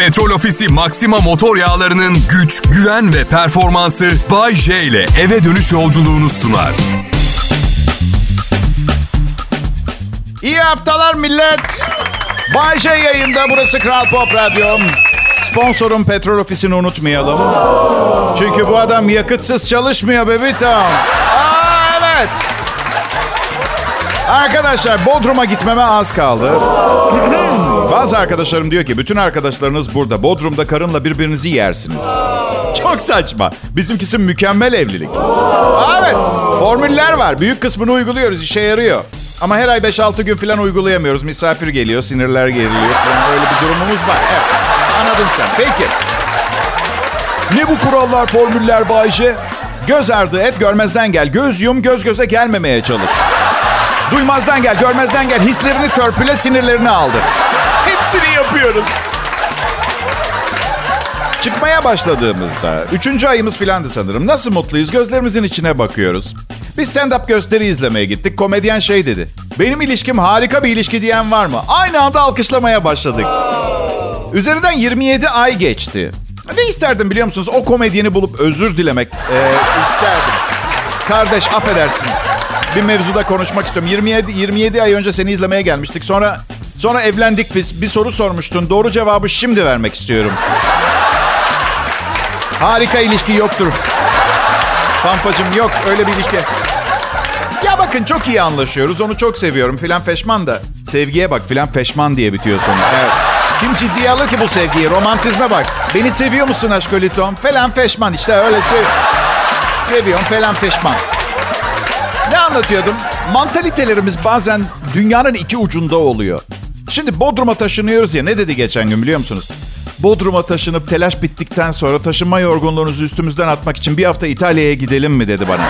Petrol Ofisi Maxima motor yağlarının güç, güven ve performansı Bay J ile eve dönüş yolculuğunu sunar. İyi haftalar millet. Bay J yayında burası Kral Pop Radyo. Sponsorum Petrol Ofisi'ni unutmayalım. Çünkü bu adam yakıtsız çalışmıyor bebitom. Aa evet. Arkadaşlar Bodrum'a gitmeme az kaldı. Bazı arkadaşlarım diyor ki bütün arkadaşlarınız burada. Bodrum'da karınla birbirinizi yersiniz. Çok saçma. Bizimkisi mükemmel evlilik. Evet. Formüller var. Büyük kısmını uyguluyoruz. işe yarıyor. Ama her ay 5-6 gün falan uygulayamıyoruz. Misafir geliyor, sinirler geriliyor falan. Öyle bir durumumuz var. Evet. Anladın sen. Peki. Ne bu kurallar, formüller Bayce? Göz ardı et, görmezden gel. Göz yum, göz göze gelmemeye çalış. Duymazdan gel, görmezden gel. Hislerini törpüle, sinirlerini aldır. Hepsini yapıyoruz. Çıkmaya başladığımızda, üçüncü ayımız filandı sanırım. Nasıl mutluyuz, gözlerimizin içine bakıyoruz. Bir stand-up gösteri izlemeye gittik. Komedyen şey dedi. Benim ilişkim harika bir ilişki diyen var mı? Aynı anda alkışlamaya başladık. Üzerinden 27 ay geçti. Ne isterdim biliyor musunuz? O komedyeni bulup özür dilemek ee, isterdim. Kardeş affedersin. Bir mevzuda konuşmak istiyorum. 27 27 ay önce seni izlemeye gelmiştik. Sonra sonra evlendik biz. Bir soru sormuştun. Doğru cevabı şimdi vermek istiyorum. Harika ilişki yoktur. Pampacım yok öyle bir ilişki. Ya bakın çok iyi anlaşıyoruz. Onu çok seviyorum filan feşman da. Sevgiye bak filan feşman diye bitiyor sonu. Evet. Kim ciddiye alır ki bu sevgiyi? Romantizme bak. Beni seviyor musun aşkolitom? Falan feşman işte öyle sev seviyorum falan feşman. Ne anlatıyordum? Mantalitelerimiz bazen dünyanın iki ucunda oluyor. Şimdi Bodrum'a taşınıyoruz ya ne dedi geçen gün biliyor musunuz? Bodrum'a taşınıp telaş bittikten sonra taşınma yorgunluğunuzu üstümüzden atmak için bir hafta İtalya'ya gidelim mi dedi bana.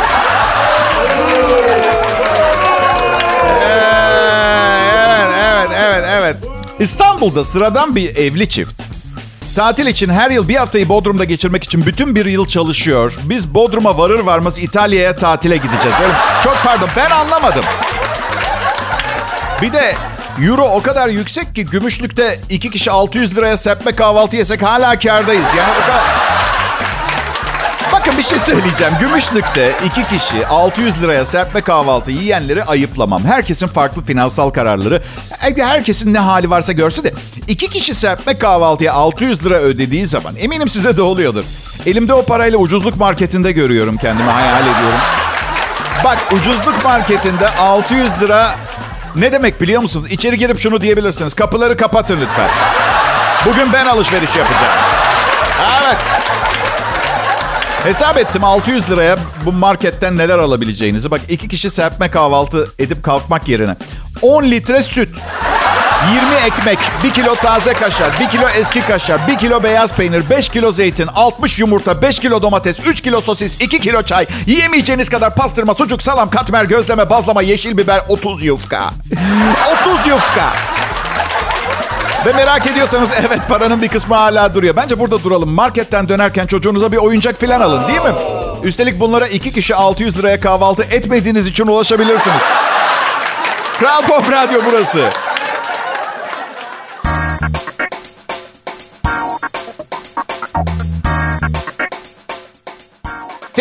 Evet, evet, evet, evet. İstanbul'da sıradan bir evli çift. Tatil için her yıl bir haftayı Bodrum'da geçirmek için bütün bir yıl çalışıyor. Biz Bodrum'a varır varmaz İtalya'ya tatile gideceğiz. Öyle, çok pardon ben anlamadım. Bir de euro o kadar yüksek ki Gümüşlük'te iki kişi 600 liraya serpme kahvaltı yesek hala kardayız. Yani o kadar... Bakın bir şey söyleyeceğim. Gümüşlük'te iki kişi 600 liraya serpme kahvaltı yiyenleri ayıplamam. Herkesin farklı finansal kararları. Herkesin ne hali varsa görsün de. iki kişi serpme kahvaltıya 600 lira ödediği zaman eminim size de oluyordur. Elimde o parayla ucuzluk marketinde görüyorum kendimi hayal ediyorum. Bak ucuzluk marketinde 600 lira ne demek biliyor musunuz? İçeri girip şunu diyebilirsiniz. Kapıları kapatın lütfen. Bugün ben alışveriş yapacağım. Evet. Hesap ettim 600 liraya bu marketten neler alabileceğinizi. Bak iki kişi serpme kahvaltı edip kalkmak yerine. 10 litre süt. 20 ekmek, 1 kilo taze kaşar, 1 kilo eski kaşar, 1 kilo beyaz peynir, 5 kilo zeytin, 60 yumurta, 5 kilo domates, 3 kilo sosis, 2 kilo çay, yiyemeyeceğiniz kadar pastırma, sucuk, salam, katmer, gözleme, bazlama, yeşil biber, 30 yufka. 30 yufka. Ve merak ediyorsanız evet paranın bir kısmı hala duruyor. Bence burada duralım. Marketten dönerken çocuğunuza bir oyuncak falan alın değil mi? Üstelik bunlara iki kişi 600 liraya kahvaltı etmediğiniz için ulaşabilirsiniz. Kral Pop Radyo burası.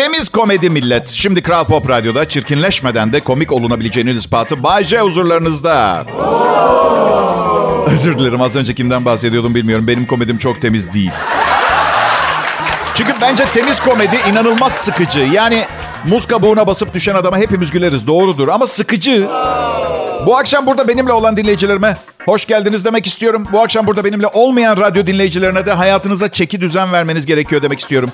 Temiz komedi millet. Şimdi Kral Pop Radyo'da çirkinleşmeden de komik olunabileceğiniz ispatı Bay J huzurlarınızda. Özür dilerim az önce kimden bahsediyordum bilmiyorum. Benim komedim çok temiz değil. Çünkü bence temiz komedi inanılmaz sıkıcı. Yani muz kabuğuna basıp düşen adama hepimiz güleriz. Doğrudur ama sıkıcı. Bu akşam burada benimle olan dinleyicilerime hoş geldiniz demek istiyorum. Bu akşam burada benimle olmayan radyo dinleyicilerine de hayatınıza çeki düzen vermeniz gerekiyor demek istiyorum.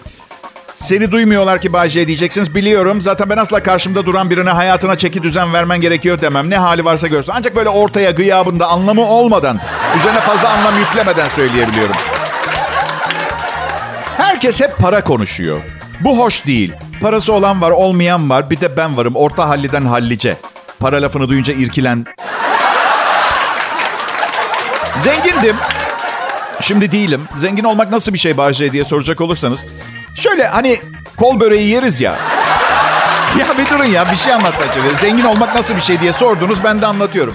Seni duymuyorlar ki Bayce diyeceksiniz. Biliyorum. Zaten ben asla karşımda duran birine hayatına çeki düzen vermen gerekiyor demem. Ne hali varsa görsün. Ancak böyle ortaya gıyabında anlamı olmadan, üzerine fazla anlam yüklemeden söyleyebiliyorum. Herkes hep para konuşuyor. Bu hoş değil. Parası olan var, olmayan var. Bir de ben varım. Orta halliden hallice. Para lafını duyunca irkilen. Zengindim. Şimdi değilim. Zengin olmak nasıl bir şey Bahçe diye soracak olursanız. Şöyle hani kol böreği yeriz ya. Ya bir durun ya bir şey anlatmaya çalışıyorum. Zengin olmak nasıl bir şey diye sordunuz ben de anlatıyorum.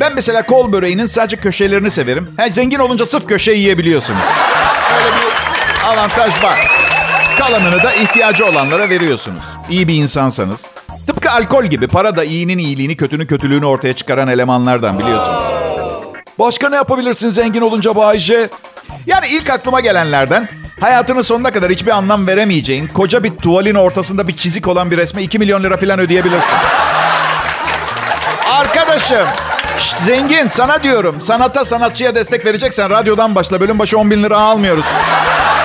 Ben mesela kol böreğinin sadece köşelerini severim. He, zengin olunca sırf köşe yiyebiliyorsunuz. avantaj var. Kalanını da ihtiyacı olanlara veriyorsunuz. İyi bir insansanız. Tıpkı alkol gibi para da iyinin iyiliğini, kötünün kötülüğünü ortaya çıkaran elemanlardan biliyorsunuz. Başka ne yapabilirsin zengin olunca Bayce? Yani ilk aklıma gelenlerden hayatının sonuna kadar hiçbir anlam veremeyeceğin koca bir tuvalin ortasında bir çizik olan bir resme 2 milyon lira falan ödeyebilirsin. Arkadaşım şş, zengin sana diyorum sanata sanatçıya destek vereceksen radyodan başla bölüm başı 10 bin lira almıyoruz.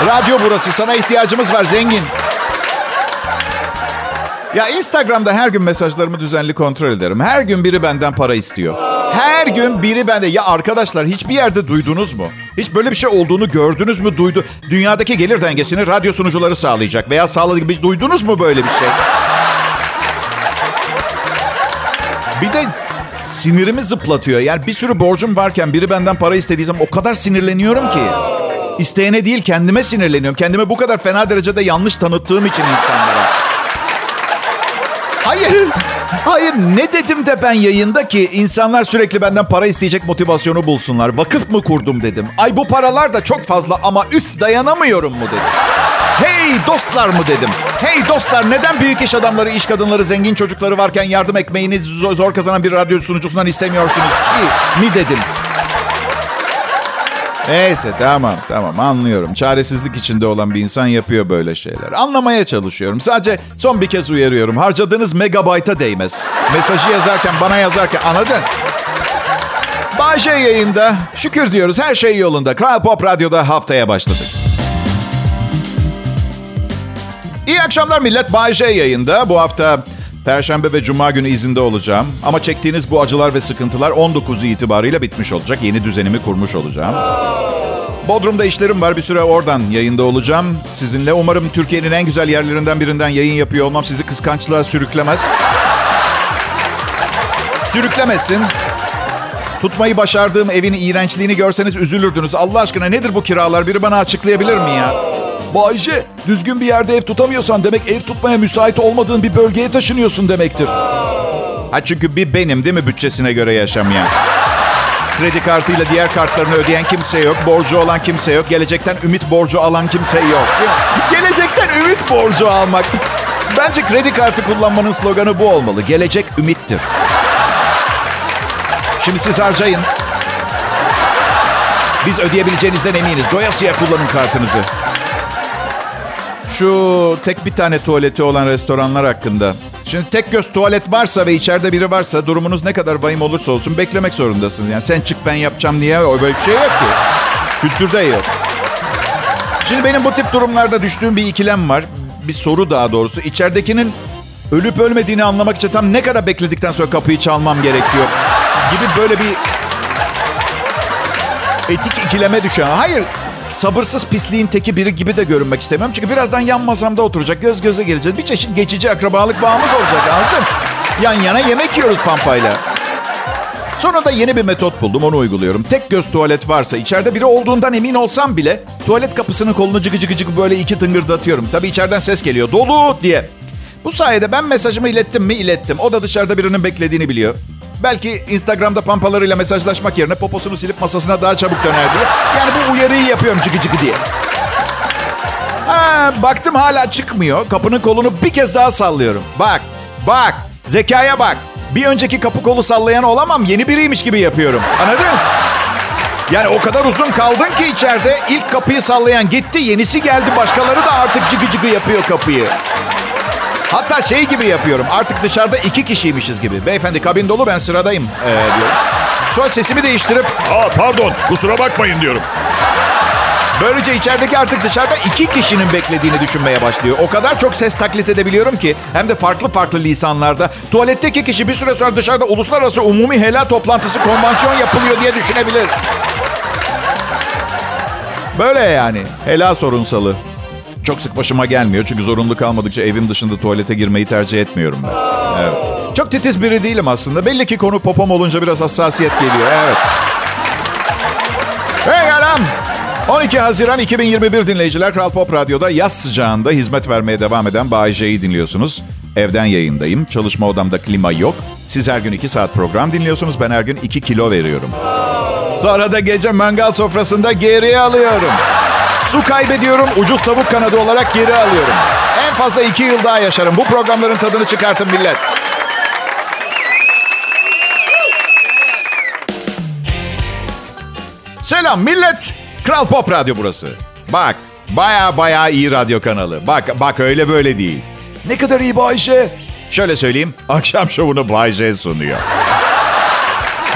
Radyo burası sana ihtiyacımız var zengin. Ya Instagram'da her gün mesajlarımı düzenli kontrol ederim. Her gün biri benden para istiyor. Her gün biri bende. Ya arkadaşlar hiçbir yerde duydunuz mu? Hiç böyle bir şey olduğunu gördünüz mü? Duydu. Dünyadaki gelir dengesini radyo sunucuları sağlayacak veya sağladı gibi duydunuz mu böyle bir şey? Bir de sinirimi zıplatıyor. Yani bir sürü borcum varken biri benden para istediği zaman o kadar sinirleniyorum ki. İsteyene değil kendime sinirleniyorum. Kendimi bu kadar fena derecede yanlış tanıttığım için insanlara. Hayır. Hayır ne dedim de ben yayında ki insanlar sürekli benden para isteyecek motivasyonu bulsunlar. Vakıf mı kurdum dedim. Ay bu paralar da çok fazla ama üf dayanamıyorum mu dedim. Hey dostlar mı dedim. Hey dostlar neden büyük iş adamları, iş kadınları, zengin çocukları varken yardım ekmeğini zor, kazanan bir radyo sunucusundan istemiyorsunuz ki mi dedim. Neyse tamam tamam anlıyorum. Çaresizlik içinde olan bir insan yapıyor böyle şeyler. Anlamaya çalışıyorum. Sadece son bir kez uyarıyorum. Harcadığınız megabayta değmez. Mesajı yazarken bana yazarken anladın? Bahçe yayında. Şükür diyoruz her şey yolunda. Kral Pop Radyo'da haftaya başladık. İyi akşamlar millet. Bahçe yayında. Bu hafta Perşembe ve Cuma günü izinde olacağım. Ama çektiğiniz bu acılar ve sıkıntılar 19'u itibariyle bitmiş olacak. Yeni düzenimi kurmuş olacağım. Bodrum'da işlerim var. Bir süre oradan yayında olacağım. Sizinle umarım Türkiye'nin en güzel yerlerinden birinden yayın yapıyor olmam sizi kıskançlığa sürüklemez. Sürüklemesin. Tutmayı başardığım evin iğrençliğini görseniz üzülürdünüz. Allah aşkına nedir bu kiralar? Biri bana açıklayabilir mi ya? Bayce, düzgün bir yerde ev tutamıyorsan demek ev tutmaya müsait olmadığın bir bölgeye taşınıyorsun demektir. Ha çünkü bir benim değil mi bütçesine göre yaşamayan? Kredi kartıyla diğer kartlarını ödeyen kimse yok. Borcu olan kimse yok. Gelecekten ümit borcu alan kimse yok. Gelecekten ümit borcu almak. Bence kredi kartı kullanmanın sloganı bu olmalı. Gelecek ümittir. Şimdi siz harcayın. Biz ödeyebileceğinizden eminiz. Doyasıya kullanın kartınızı. Şu tek bir tane tuvaleti olan restoranlar hakkında. Şimdi tek göz tuvalet varsa ve içeride biri varsa durumunuz ne kadar vahim olursa olsun beklemek zorundasınız. Yani sen çık ben yapacağım diye böyle bir şey yok ki. Kültürde yok. Şimdi benim bu tip durumlarda düştüğüm bir ikilem var. Bir soru daha doğrusu. İçeridekinin ölüp ölmediğini anlamak için tam ne kadar bekledikten sonra kapıyı çalmam gerekiyor gibi böyle bir etik ikileme düşen. Hayır sabırsız pisliğin teki biri gibi de görünmek istemiyorum. Çünkü birazdan yan masamda oturacak, göz göze geleceğiz. Bir çeşit geçici akrabalık bağımız olacak anladın? Yan yana yemek yiyoruz pampayla. Sonra da yeni bir metot buldum, onu uyguluyorum. Tek göz tuvalet varsa, içeride biri olduğundan emin olsam bile... ...tuvalet kapısının kolunu cıgı cıgı cıgı böyle iki tıngırdatıyorum. Tabii içeriden ses geliyor, dolu diye. Bu sayede ben mesajımı ilettim mi ilettim. O da dışarıda birinin beklediğini biliyor. Belki Instagram'da pampalarıyla mesajlaşmak yerine poposunu silip masasına daha çabuk döner diye. Yani bu uyarıyı yapıyorum cıgı cıgı diye. Ha, baktım hala çıkmıyor. Kapının kolunu bir kez daha sallıyorum. Bak, bak, zekaya bak. Bir önceki kapı kolu sallayan olamam. Yeni biriymiş gibi yapıyorum. Anladın? Yani o kadar uzun kaldın ki içeride ilk kapıyı sallayan gitti. Yenisi geldi. Başkaları da artık cıgı cıgı yapıyor kapıyı. Hatta şey gibi yapıyorum. Artık dışarıda iki kişiymişiz gibi. Beyefendi kabin dolu ben sıradayım ee, diyorum. Sonra sesimi değiştirip Aa pardon kusura bakmayın diyorum. böylece içerideki artık dışarıda iki kişinin beklediğini düşünmeye başlıyor. O kadar çok ses taklit edebiliyorum ki hem de farklı farklı lisanlarda. Tuvaletteki kişi bir süre sonra dışarıda uluslararası umumi helal toplantısı konvansiyon yapılıyor diye düşünebilir. Böyle yani. Helal sorunsalı. Çok sık başıma gelmiyor çünkü zorunlu kalmadıkça evim dışında tuvalete girmeyi tercih etmiyorum ben. Evet. Çok titiz biri değilim aslında. Belli ki konu popom olunca biraz hassasiyet geliyor. Evet. Hey alam! 12 Haziran 2021 dinleyiciler Kral Pop Radyo'da yaz sıcağında hizmet vermeye devam eden Bay J'yi dinliyorsunuz. Evden yayındayım. Çalışma odamda klima yok. Siz her gün 2 saat program dinliyorsunuz. Ben her gün 2 kilo veriyorum. Sonra da gece mangal sofrasında geriye alıyorum. Su kaybediyorum, ucuz tavuk kanadı olarak geri alıyorum. En fazla iki yıl daha yaşarım. Bu programların tadını çıkartın millet. Selam millet. Kral Pop Radyo burası. Bak, baya baya iyi radyo kanalı. Bak, bak öyle böyle değil. Ne kadar iyi Bayşe. Şöyle söyleyeyim, akşam şovunu Bay J sunuyor.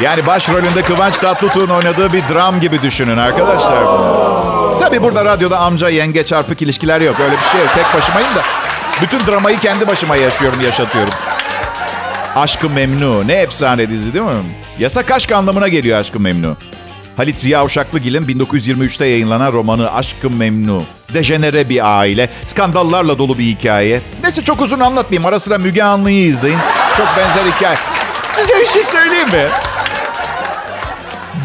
Yani başrolünde Kıvanç Tatlıtuğ'un oynadığı bir dram gibi düşünün arkadaşlar bunu. Tabii burada radyoda amca yenge çarpık ilişkiler yok. Öyle bir şey yok. Tek başımayım da bütün dramayı kendi başıma yaşıyorum, yaşatıyorum. Aşkı Memnu. Ne efsane dizi değil mi? Yasak aşk anlamına geliyor Aşkı Memnu. Halit Ziya Uşaklıgil'in 1923'te yayınlanan romanı Aşkı Memnu. Dejenere bir aile, skandallarla dolu bir hikaye. Neyse çok uzun anlatmayayım. Ara sıra Müge Anlı'yı izleyin. Çok benzer hikaye. Size bir şey söyleyeyim mi?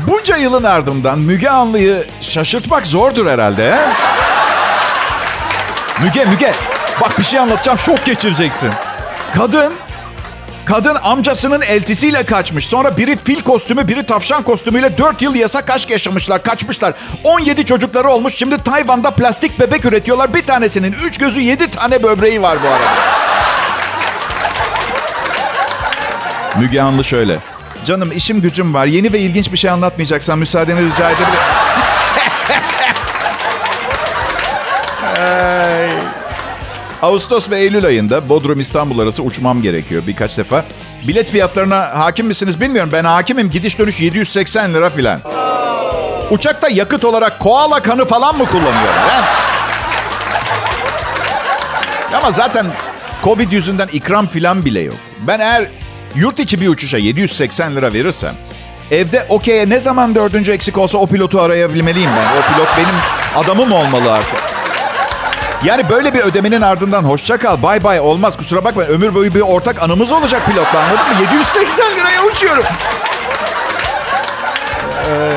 Bunca yılın ardından Müge Anlı'yı şaşırtmak zordur herhalde. He? Müge, Müge. Bak bir şey anlatacağım. Şok geçireceksin. Kadın Kadın amcasının eltisiyle kaçmış. Sonra biri fil kostümü, biri tavşan kostümüyle 4 yıl yasak aşk yaşamışlar, kaçmışlar. 17 çocukları olmuş. Şimdi Tayvan'da plastik bebek üretiyorlar. Bir tanesinin 3 gözü 7 tane böbreği var bu arada. Müge Anlı şöyle. Canım işim gücüm var. Yeni ve ilginç bir şey anlatmayacaksan müsaadeni rica edebilirim. Ay. Ağustos ve Eylül ayında Bodrum İstanbul arası uçmam gerekiyor birkaç defa. Bilet fiyatlarına hakim misiniz bilmiyorum. Ben hakimim. Gidiş dönüş 780 lira filan. Uçakta yakıt olarak koala kanı falan mı kullanıyorlar? He? Ama zaten Covid yüzünden ikram filan bile yok. Ben eğer yurt içi bir uçuşa 780 lira verirsem evde okey'e ne zaman dördüncü eksik olsa o pilotu arayabilmeliyim ben. O pilot benim adamım olmalı artık. Yani böyle bir ödemenin ardından hoşça kal, bay bay olmaz. Kusura bakma ömür boyu bir ortak anımız olacak pilotla anladın mı? 780 liraya uçuyorum. Ee,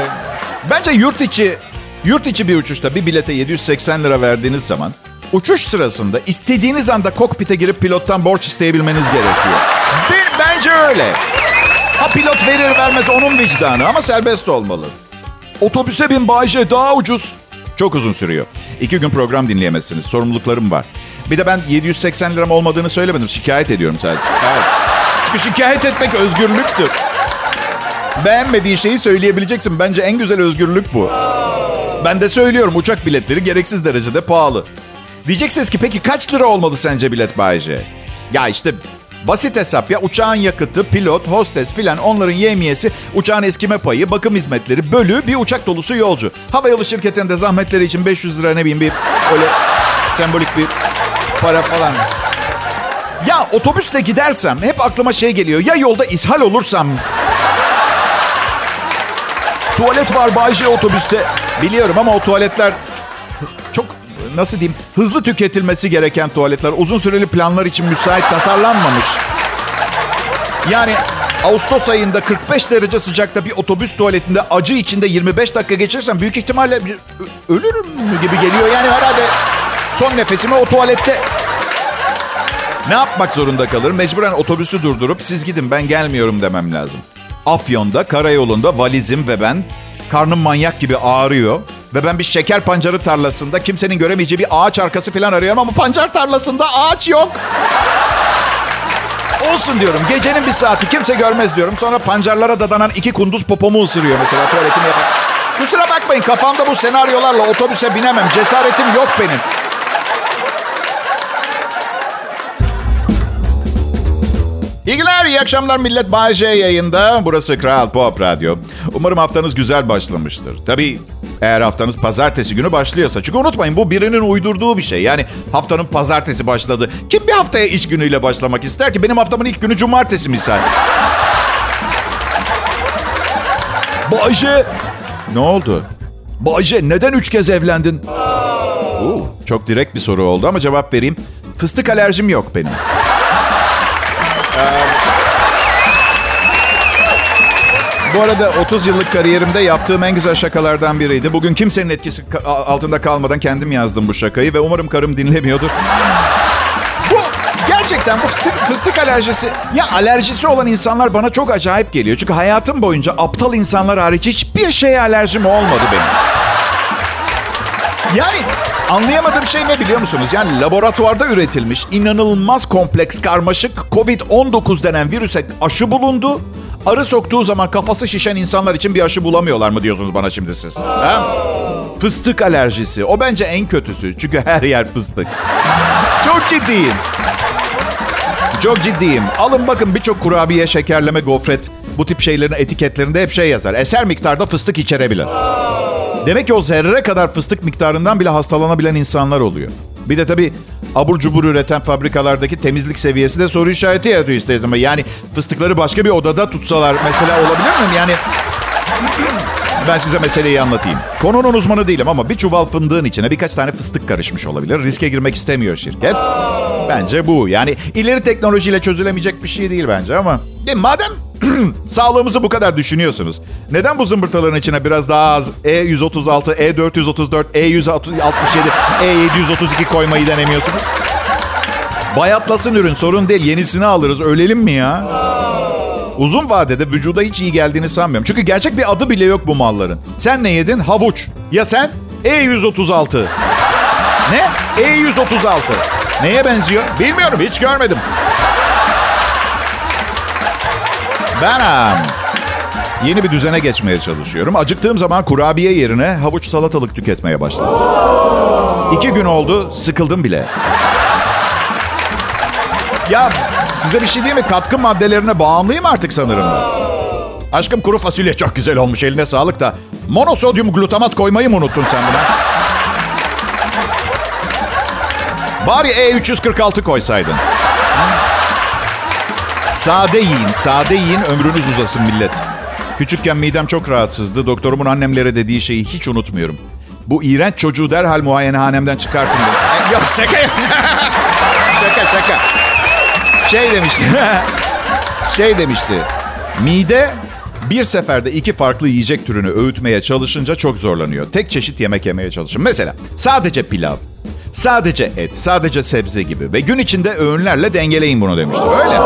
bence yurt içi yurt içi bir uçuşta bir bilete 780 lira verdiğiniz zaman uçuş sırasında istediğiniz anda kokpite girip pilottan borç isteyebilmeniz gerekiyor. Bir, bence öyle. Ha pilot verir vermez onun vicdanı ama serbest olmalı. Otobüse bin Bayşe daha ucuz. Çok uzun sürüyor. İki gün program dinleyemezsiniz. Sorumluluklarım var. Bir de ben 780 liram olmadığını söylemedim. Şikayet ediyorum sadece. Evet. Çünkü şikayet etmek özgürlüktür. Beğenmediğin şeyi söyleyebileceksin. Bence en güzel özgürlük bu. Ben de söylüyorum uçak biletleri gereksiz derecede pahalı. Diyeceksiniz ki peki kaç lira olmalı sence bilet Bayce? Ya işte basit hesap ya uçağın yakıtı, pilot, hostes filan onların yemiyesi, uçağın eskime payı, bakım hizmetleri bölü bir uçak dolusu yolcu. Havayolu şirketinde zahmetleri için 500 lira ne bileyim bir öyle sembolik bir para falan. Ya otobüsle gidersem hep aklıma şey geliyor. Ya yolda ishal olursam Tuvalet var Bayşe otobüste. Biliyorum ama o tuvaletler çok nasıl diyeyim hızlı tüketilmesi gereken tuvaletler. Uzun süreli planlar için müsait tasarlanmamış. Yani Ağustos ayında 45 derece sıcakta bir otobüs tuvaletinde acı içinde 25 dakika geçirsem büyük ihtimalle ölürüm gibi geliyor. Yani herhalde son nefesimi o tuvalette ne yapmak zorunda kalırım? Mecburen otobüsü durdurup siz gidin ben gelmiyorum demem lazım. Afyon'da, karayolunda valizim ve ben karnım manyak gibi ağrıyor. Ve ben bir şeker pancarı tarlasında kimsenin göremeyeceği bir ağaç arkası falan arıyorum ama pancar tarlasında ağaç yok. Olsun diyorum. Gecenin bir saati kimse görmez diyorum. Sonra pancarlara dadanan iki kunduz popomu ısırıyor mesela tuvaletimi yapar. Kusura bakmayın kafamda bu senaryolarla otobüse binemem. Cesaretim yok benim. İyi günler, iyi akşamlar millet. Bay J yayında. Burası Kral Pop Radyo. Umarım haftanız güzel başlamıştır. Tabii eğer haftanız pazartesi günü başlıyorsa. Çünkü unutmayın bu birinin uydurduğu bir şey. Yani haftanın pazartesi başladı. Kim bir haftaya iş günüyle başlamak ister ki? Benim haftamın ilk günü cumartesi misal. Bayşe, Ne oldu? Bayşe neden üç kez evlendin? Oo, çok direkt bir soru oldu ama cevap vereyim. Fıstık alerjim yok benim. Ee, bu arada 30 yıllık kariyerimde yaptığım en güzel şakalardan biriydi. Bugün kimsenin etkisi altında kalmadan kendim yazdım bu şakayı ve umarım karım dinlemiyordur. Bu gerçekten bu fıstık, fıstık alerjisi... Ya alerjisi olan insanlar bana çok acayip geliyor. Çünkü hayatım boyunca aptal insanlar hariç hiçbir şeye alerjim olmadı benim. Yani anlayamadığım şey ne biliyor musunuz? Yani laboratuvarda üretilmiş inanılmaz kompleks karmaşık COVID-19 denen virüse aşı bulundu. Arı soktuğu zaman kafası şişen insanlar için bir aşı bulamıyorlar mı diyorsunuz bana şimdi siz? Ha? Fıstık alerjisi. O bence en kötüsü. Çünkü her yer fıstık. Çok ciddiyim. Çok ciddiyim. Alın bakın birçok kurabiye, şekerleme, gofret bu tip şeylerin etiketlerinde hep şey yazar. Eser miktarda fıstık içerebilir. Demek ki o zerre kadar fıstık miktarından bile hastalanabilen insanlar oluyor. Bir de tabii abur cubur üreten fabrikalardaki temizlik seviyesi de soru işareti yaratıyor istedim. Yani fıstıkları başka bir odada tutsalar mesela olabilir mi? Yani ben size meseleyi anlatayım. Konunun uzmanı değilim ama bir çuval fındığın içine birkaç tane fıstık karışmış olabilir. Riske girmek istemiyor şirket. Bence bu. Yani ileri teknolojiyle çözülemeyecek bir şey değil bence ama. E, madem sağlığımızı bu kadar düşünüyorsunuz. Neden bu zımbırtaların içine biraz daha az E136, E434, E167, E732 koymayı denemiyorsunuz? Bayatlasın ürün sorun değil. Yenisini alırız. Ölelim mi ya? Uzun vadede vücuda hiç iyi geldiğini sanmıyorum. Çünkü gerçek bir adı bile yok bu malların. Sen ne yedin? Havuç. Ya sen? E136. Ne? E136. Neye benziyor? Bilmiyorum hiç görmedim. Ben am, yeni bir düzene geçmeye çalışıyorum. Acıktığım zaman kurabiye yerine havuç salatalık tüketmeye başladım. İki gün oldu sıkıldım bile. Ya size bir şey diyeyim mi? Katkı maddelerine bağımlıyım artık sanırım. Aşkım kuru fasulye çok güzel olmuş eline sağlık da. Monosodyum glutamat koymayı mı unuttun sen buna? Bari E346 koysaydın. Sade yiyin, sade yiyin ömrünüz uzasın millet. Küçükken midem çok rahatsızdı. Doktorumun annemlere dediği şeyi hiç unutmuyorum. Bu iğrenç çocuğu derhal muayenehanemden çıkartın dedi. Yok şaka şaka şaka. Şey demişti. şey demişti. Mide bir seferde iki farklı yiyecek türünü öğütmeye çalışınca çok zorlanıyor. Tek çeşit yemek yemeye çalışın. Mesela sadece pilav, sadece et, sadece sebze gibi ve gün içinde öğünlerle dengeleyin bunu demişti. Öyle.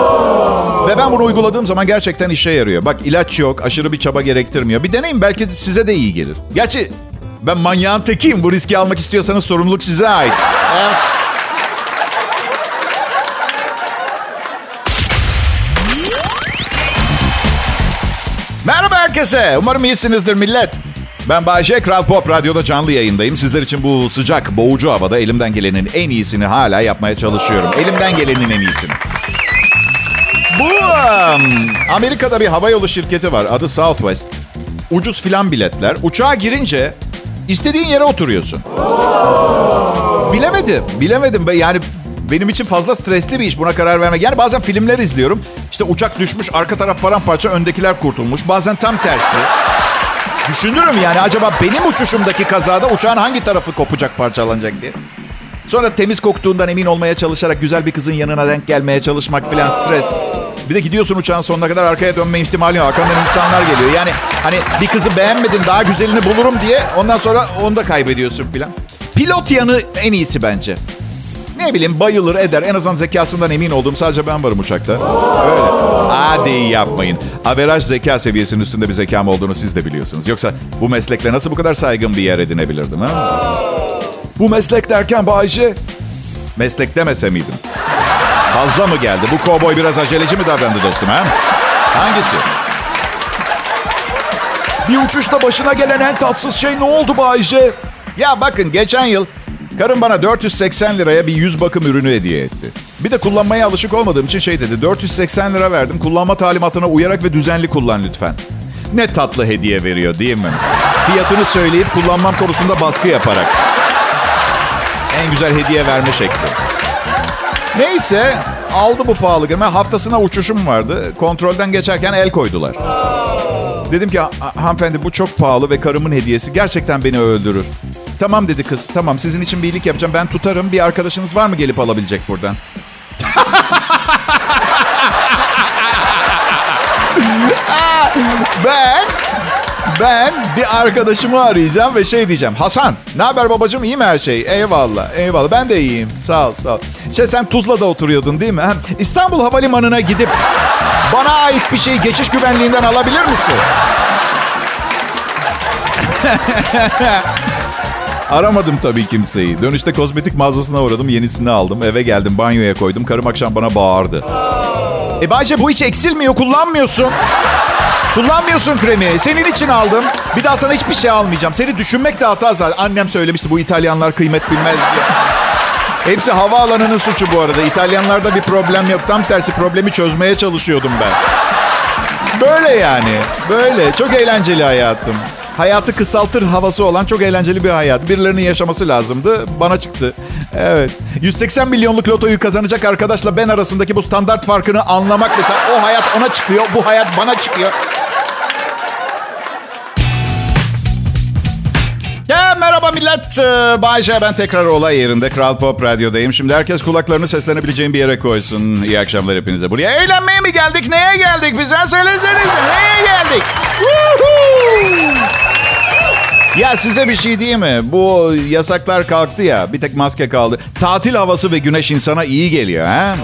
Ve ben bunu uyguladığım zaman gerçekten işe yarıyor. Bak ilaç yok, aşırı bir çaba gerektirmiyor. Bir deneyin belki size de iyi gelir. Gerçi ben manyağın tekiyim. Bu riski almak istiyorsanız sorumluluk size ait. Evet. Merhaba herkese. Umarım iyisinizdir millet. Ben Bayece, Kral Pop Radyo'da canlı yayındayım. Sizler için bu sıcak, boğucu havada elimden gelenin en iyisini hala yapmaya çalışıyorum. Elimden gelenin en iyisini. Bu um, Amerika'da bir havayolu şirketi var. Adı Southwest. Ucuz filan biletler. Uçağa girince istediğin yere oturuyorsun. Bilemedim. Bilemedim. Yani benim için fazla stresli bir iş buna karar vermek. Yani bazen filmler izliyorum. İşte uçak düşmüş, arka taraf paramparça, öndekiler kurtulmuş. Bazen tam tersi. Düşünürüm yani acaba benim uçuşumdaki kazada uçağın hangi tarafı kopacak, parçalanacak diye. Sonra temiz koktuğundan emin olmaya çalışarak güzel bir kızın yanına denk gelmeye çalışmak filan stres. Bir de gidiyorsun uçağın sonuna kadar arkaya dönme ihtimali yok. Arkandan insanlar geliyor. Yani hani bir kızı beğenmedin daha güzelini bulurum diye ondan sonra onu da kaybediyorsun filan. Pilot yanı en iyisi bence. Ne bileyim bayılır eder. En azından zekasından emin olduğum sadece ben varım uçakta. Öyle. Hadi yapmayın. Averaj zeka seviyesinin üstünde bir zekam olduğunu siz de biliyorsunuz. Yoksa bu meslekle nasıl bu kadar saygın bir yer edinebilirdim ha? Bu meslek derken Bayce. Meslek demese miydim? Fazla mı geldi? Bu kovboy biraz aceleci mi davrandı dostum ha? Hangisi? Bir uçuşta başına gelen en tatsız şey ne oldu Bayce? Ya bakın geçen yıl karım bana 480 liraya bir yüz bakım ürünü hediye etti. Bir de kullanmaya alışık olmadığım için şey dedi. 480 lira verdim. Kullanma talimatına uyarak ve düzenli kullan lütfen. Ne tatlı hediye veriyor değil mi? Fiyatını söyleyip kullanmam konusunda baskı yaparak. En güzel hediye verme şekli. Neyse aldı bu pahalı gemi. Haftasına uçuşum vardı. Kontrolden geçerken el koydular. Dedim ki "Ha- hanımefendi bu çok pahalı ve karımın hediyesi gerçekten beni öldürür. Tamam dedi kız. Tamam sizin için bir iyilik yapacağım. Ben tutarım. Bir arkadaşınız var mı gelip alabilecek buradan? ben ben bir arkadaşımı arayacağım ve şey diyeceğim. Hasan, ne haber babacığım? İyi mi her şey? Eyvallah, eyvallah. Ben de iyiyim. Sağ ol, sağ ol. Şey sen Tuzla'da oturuyordun değil mi? İstanbul Havalimanı'na gidip bana ait bir şeyi geçiş güvenliğinden alabilir misin? Aramadım tabii kimseyi. Dönüşte kozmetik mağazasına uğradım. Yenisini aldım. Eve geldim. Banyoya koydum. Karım akşam bana bağırdı. E Bayce bu hiç eksilmiyor. Kullanmıyorsun. Kullanmıyorsun kremi. Senin için aldım. Bir daha sana hiçbir şey almayacağım. Seni düşünmek de hata zaten. Annem söylemişti bu İtalyanlar kıymet bilmez diye. Hepsi havaalanının suçu bu arada. İtalyanlarda bir problem yok. Tam tersi problemi çözmeye çalışıyordum ben. Böyle yani. Böyle. Çok eğlenceli hayatım. Hayatı kısaltır havası olan çok eğlenceli bir hayat. Birilerinin yaşaması lazımdı. Bana çıktı. Evet. 180 milyonluk lotoyu kazanacak arkadaşla ben arasındaki bu standart farkını anlamak mesela o hayat ona çıkıyor, bu hayat bana çıkıyor. Merhaba millet. Ee, Bayce ben tekrar olay yerinde. Kral Pop Radyo'dayım. Şimdi herkes kulaklarını seslenebileceğim bir yere koysun. İyi akşamlar hepinize. Buraya eğlenmeye mi geldik? Neye geldik? Bize söylesenize. Neye geldik? Ya size bir şey diyeyim mi? Bu yasaklar kalktı ya. Bir tek maske kaldı. Tatil havası ve güneş insana iyi geliyor ha?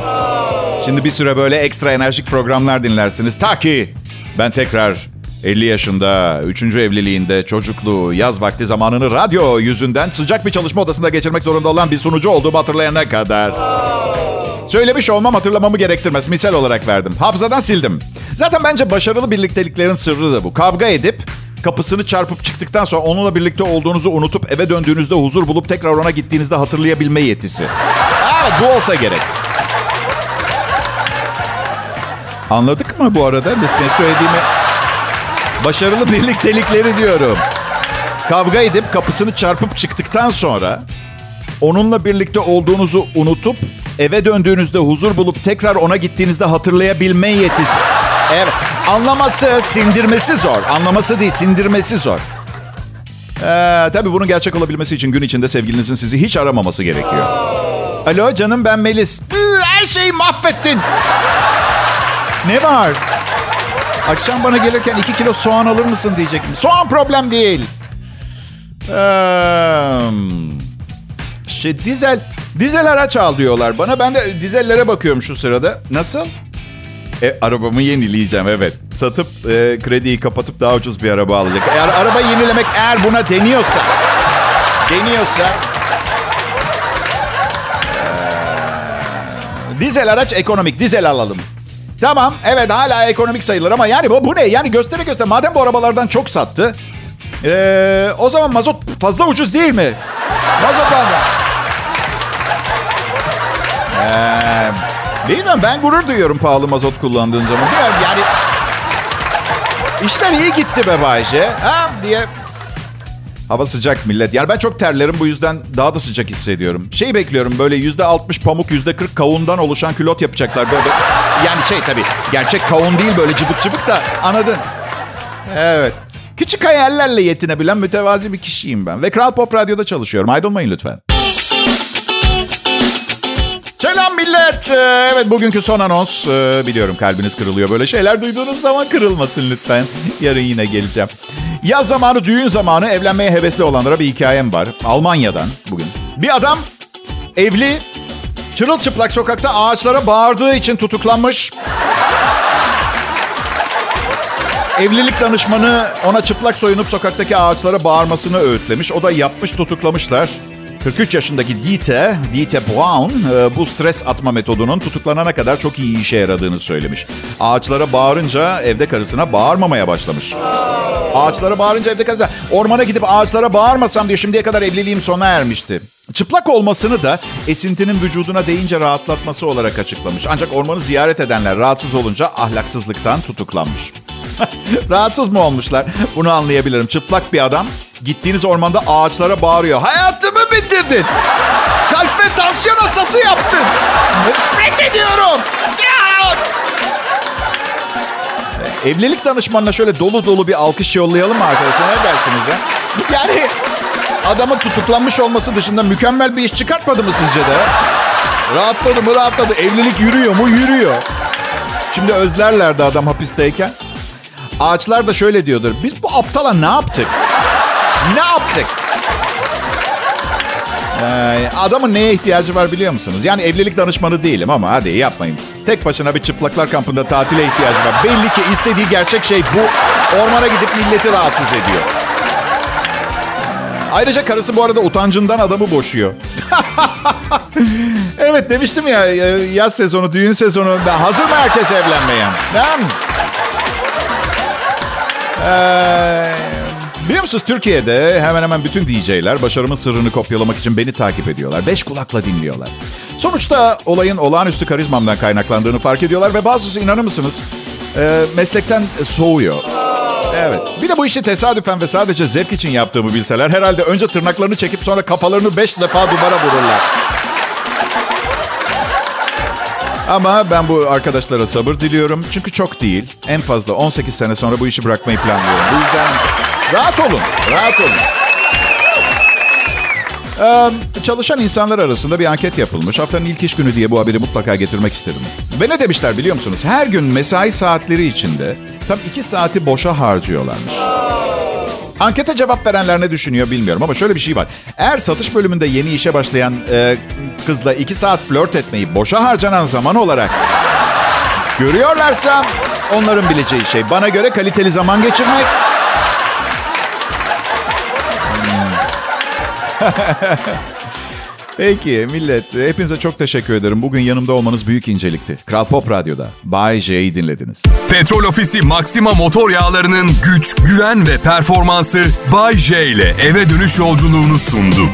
Şimdi bir süre böyle ekstra enerjik programlar dinlersiniz. Ta ki ben tekrar 50 yaşında, 3. evliliğinde, çocukluğu, yaz vakti zamanını radyo yüzünden sıcak bir çalışma odasında geçirmek zorunda olan bir sunucu olduğumu hatırlayana kadar. Söylemiş olmam hatırlamamı gerektirmez. Misal olarak verdim. Hafızadan sildim. Zaten bence başarılı birlikteliklerin sırrı da bu. Kavga edip kapısını çarpıp çıktıktan sonra onunla birlikte olduğunuzu unutup eve döndüğünüzde huzur bulup tekrar ona gittiğinizde hatırlayabilme yetisi. Evet bu olsa gerek. Anladık mı bu arada ne söylediğimi? Başarılı birliktelikleri diyorum. Kavga edip kapısını çarpıp çıktıktan sonra onunla birlikte olduğunuzu unutup eve döndüğünüzde huzur bulup tekrar ona gittiğinizde hatırlayabilme yetisi. Evet. Anlaması, sindirmesi zor. Anlaması değil, sindirmesi zor. Ee, tabii bunun gerçek olabilmesi için gün içinde sevgilinizin sizi hiç aramaması gerekiyor. Alo canım ben Melis. Her şeyi mahvettin. Ne var? Akşam bana gelirken iki kilo soğan alır mısın diyecektim. Soğan problem değil. Ee, şey dizel dizel araç al diyorlar bana. Ben de dizellere bakıyorum şu sırada. Nasıl? E, arabamı yenileyeceğim evet. Satıp e, krediyi kapatıp daha ucuz bir araba alacak. Eğer araba yenilemek eğer buna deniyorsa deniyorsa e, dizel araç ekonomik dizel alalım. Tamam evet hala ekonomik sayılır ama yani bu, bu ne? Yani göstere göstere madem bu arabalardan çok sattı. Ee, o zaman mazot fazla ucuz değil mi? Mazot fazla. Ee, bilmiyorum ben gurur duyuyorum pahalı mazot kullandığın zaman. Bilmiyorum yani işler iyi gitti be Bayce. Ha diye Hava sıcak millet. Yani ben çok terlerim bu yüzden daha da sıcak hissediyorum. Şey bekliyorum böyle yüzde altmış pamuk yüzde kırk kavundan oluşan külot yapacaklar. Böyle yani şey tabii gerçek kavun değil böyle cıbık cıbık da anladın. Evet. Küçük hayallerle yetinebilen mütevazi bir kişiyim ben. Ve Kral Pop Radyo'da çalışıyorum. Ayrılmayın lütfen. Selam millet. Ee, Evet bugünkü son anons. Ee, Biliyorum kalbiniz kırılıyor. Böyle şeyler duyduğunuz zaman kırılmasın lütfen. Yarın yine geleceğim. Yaz zamanı, düğün zamanı evlenmeye hevesli olanlara bir hikayem var. Almanya'dan bugün. Bir adam evli, çırılçıplak sokakta ağaçlara bağırdığı için tutuklanmış. Evlilik danışmanı ona çıplak soyunup sokaktaki ağaçlara bağırmasını öğütlemiş. O da yapmış tutuklamışlar. 43 yaşındaki Dieter, Dieter Braun e, bu stres atma metodunun tutuklanana kadar çok iyi işe yaradığını söylemiş. Ağaçlara bağırınca evde karısına bağırmamaya başlamış. Ağaçlara bağırınca evde karısına... Ormana gidip ağaçlara bağırmasam diye şimdiye kadar evliliğim sona ermişti. Çıplak olmasını da esintinin vücuduna değince rahatlatması olarak açıklamış. Ancak ormanı ziyaret edenler rahatsız olunca ahlaksızlıktan tutuklanmış. Rahatsız mı olmuşlar? Bunu anlayabilirim. Çıplak bir adam gittiğiniz ormanda ağaçlara bağırıyor. Hayatımı bitirdin. Kalp ve tansiyon hastası yaptın. Nefret ediyorum. Evlilik danışmanına şöyle dolu dolu bir alkış yollayalım mı arkadaşlar? Ne dersiniz ya? Yani adamın tutuklanmış olması dışında mükemmel bir iş çıkartmadı mı sizce de? Rahatladı mı rahatladı. Evlilik yürüyor mu? Yürüyor. Şimdi özlerlerdi adam hapisteyken. Ağaçlar da şöyle diyordur. Biz bu aptala ne yaptık? Ne yaptık? Ee, adamın neye ihtiyacı var biliyor musunuz? Yani evlilik danışmanı değilim ama hadi yapmayın. Tek başına bir çıplaklar kampında tatile ihtiyacı var. Belli ki istediği gerçek şey bu. Ormana gidip milleti rahatsız ediyor. Ayrıca karısı bu arada utancından adamı boşuyor. evet demiştim ya yaz sezonu, düğün sezonu. Hazır mı herkes evlenmeye? Mi? Ee, biliyor musunuz Türkiye'de hemen hemen bütün DJ'ler başarımın sırrını kopyalamak için beni takip ediyorlar. Beş kulakla dinliyorlar. Sonuçta olayın olağanüstü karizmamdan kaynaklandığını fark ediyorlar ve bazısı inanır mısınız e, meslekten soğuyor. Evet. Bir de bu işi tesadüfen ve sadece zevk için yaptığımı bilseler herhalde önce tırnaklarını çekip sonra kafalarını beş defa duvara vururlar. Ama ben bu arkadaşlara sabır diliyorum. Çünkü çok değil. En fazla 18 sene sonra bu işi bırakmayı planlıyorum. Bu yüzden rahat olun. Rahat olun. Ee, çalışan insanlar arasında bir anket yapılmış. Haftanın ilk iş günü diye bu haberi mutlaka getirmek istedim. Ve ne demişler biliyor musunuz? Her gün mesai saatleri içinde tam iki saati boşa harcıyorlarmış. Ankete cevap verenler ne düşünüyor bilmiyorum ama şöyle bir şey var. Eğer satış bölümünde yeni işe başlayan e, kızla iki saat flört etmeyi boşa harcanan zaman olarak görüyorlarsa onların bileceği şey. Bana göre kaliteli zaman geçirmek. Peki millet hepinize çok teşekkür ederim. Bugün yanımda olmanız büyük incelikti. Kral Pop Radyo'da Bay J'yi dinlediniz. Petrol Ofisi Maxima motor yağlarının güç, güven ve performansı Bay J ile eve dönüş yolculuğunu sundu.